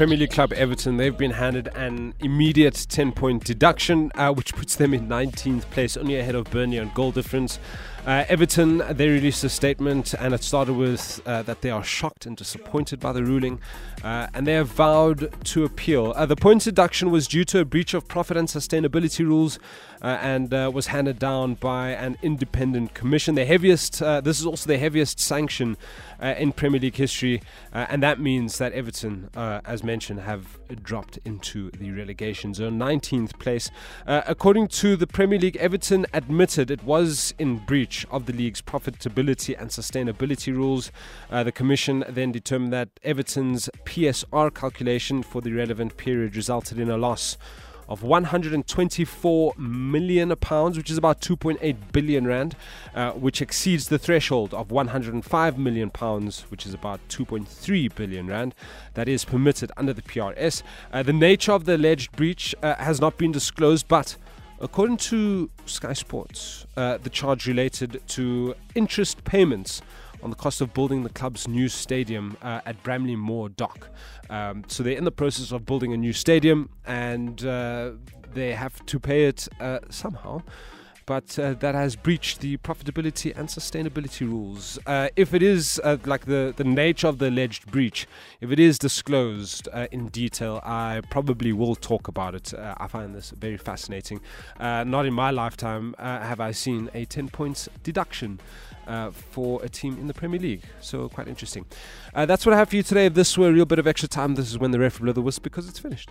Premier League club Everton, they've been handed an immediate 10 point deduction, uh, which puts them in 19th place, only ahead of Burnley on goal difference. Uh, Everton, they released a statement, and it started with uh, that they are shocked and disappointed by the ruling, uh, and they have vowed to appeal. Uh, the point deduction was due to a breach of profit and sustainability rules, uh, and uh, was handed down by an independent commission. The heaviest, this is also the heaviest sanction in Premier League history, and that means that Everton, as have dropped into the relegation zone, 19th place. according to the Premier League, Everton admitted it was in breach breach of the league's profitability and sustainability rules. Uh, the Commission then determined that Everton's PSR calculation for the relevant period resulted in a loss of 124 million pounds, which is about 2.8 billion rand, uh, which exceeds the threshold of 105 million pounds, which is about 2.3 billion rand, that is permitted under the PRS. Uh, the nature of the alleged breach uh, has not been disclosed, but According to Sky Sports, uh, the charge related to interest payments on the cost of building the club's new stadium uh, at Bramley Moore Dock. Um, so they're in the process of building a new stadium and uh, they have to pay it uh, somehow but uh, that has breached the profitability and sustainability rules. Uh, if it is uh, like the, the nature of the alleged breach, if it is disclosed uh, in detail, I probably will talk about it. Uh, I find this very fascinating. Uh, not in my lifetime have I seen a 10 points deduction. for a team in the Premier League. So, quite interesting. that's what I have for you today. If this were a real bit of extra time, this is when the ref blew the whistle because it's finished.